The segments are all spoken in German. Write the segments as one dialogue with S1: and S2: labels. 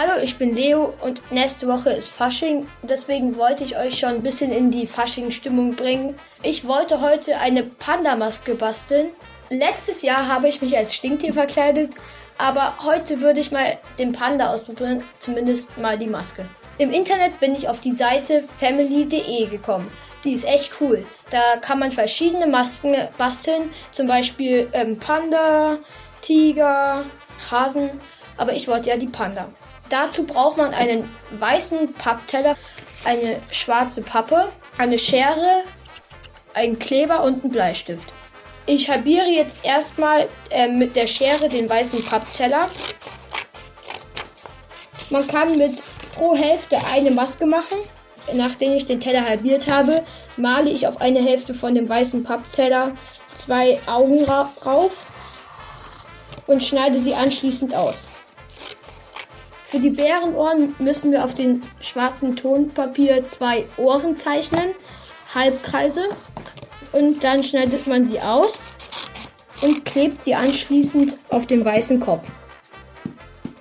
S1: Hallo, ich bin Leo und nächste Woche ist Fasching. Deswegen wollte ich euch schon ein bisschen in die Fasching-Stimmung bringen. Ich wollte heute eine Panda-Maske basteln. Letztes Jahr habe ich mich als Stinktier verkleidet, aber heute würde ich mal den Panda ausprobieren, zumindest mal die Maske. Im Internet bin ich auf die Seite family.de gekommen. Die ist echt cool. Da kann man verschiedene Masken basteln, zum Beispiel ähm, Panda, Tiger, Hasen. Aber ich wollte ja die Panda. Dazu braucht man einen weißen Pappteller, eine schwarze Pappe, eine Schere, einen Kleber und einen Bleistift. Ich halbiere jetzt erstmal äh, mit der Schere den weißen Pappteller. Man kann mit pro Hälfte eine Maske machen. Nachdem ich den Teller halbiert habe, male ich auf eine Hälfte von dem weißen Pappteller zwei Augen ra und schneide sie anschließend aus. Für die Bärenohren müssen wir auf den schwarzen Tonpapier zwei Ohren zeichnen, Halbkreise. Und dann schneidet man sie aus und klebt sie anschließend auf den weißen Kopf.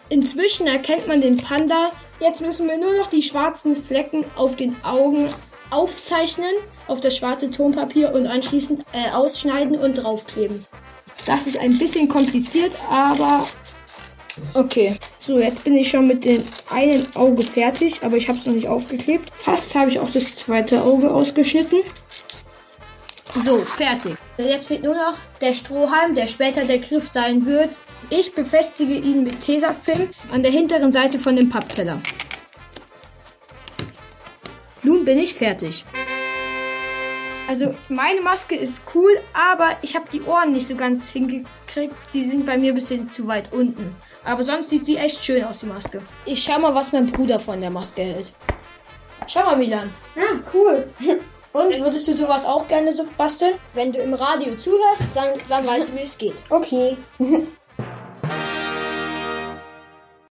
S1: Inzwischen erkennt man den Panda. Jetzt müssen wir nur noch die schwarzen Flecken auf den Augen aufzeichnen, auf das schwarze Tonpapier und anschließend äh, ausschneiden und draufkleben. Das ist ein bisschen kompliziert, aber Okay. So, jetzt bin ich schon mit dem einen Auge fertig, aber ich habe es noch nicht aufgeklebt. Fast habe ich auch das zweite Auge ausgeschnitten. So, fertig. Jetzt fehlt nur noch der Strohhalm, der später der Griff sein wird. Ich befestige ihn mit Tesafilm an der hinteren Seite von dem Pappteller. Nun bin ich fertig. Also meine Maske ist cool, aber ich habe die Ohren nicht so ganz hingekriegt. Sie sind bei mir ein bisschen zu weit unten. Aber sonst sieht sie echt schön aus, die Maske. Ich schau mal, was mein Bruder von der Maske hält. Schau mal, Milan.
S2: Ah, cool.
S1: Und würdest du sowas auch gerne so basteln? Wenn du im Radio zuhörst, dann, dann weißt du, wie es geht.
S2: Okay.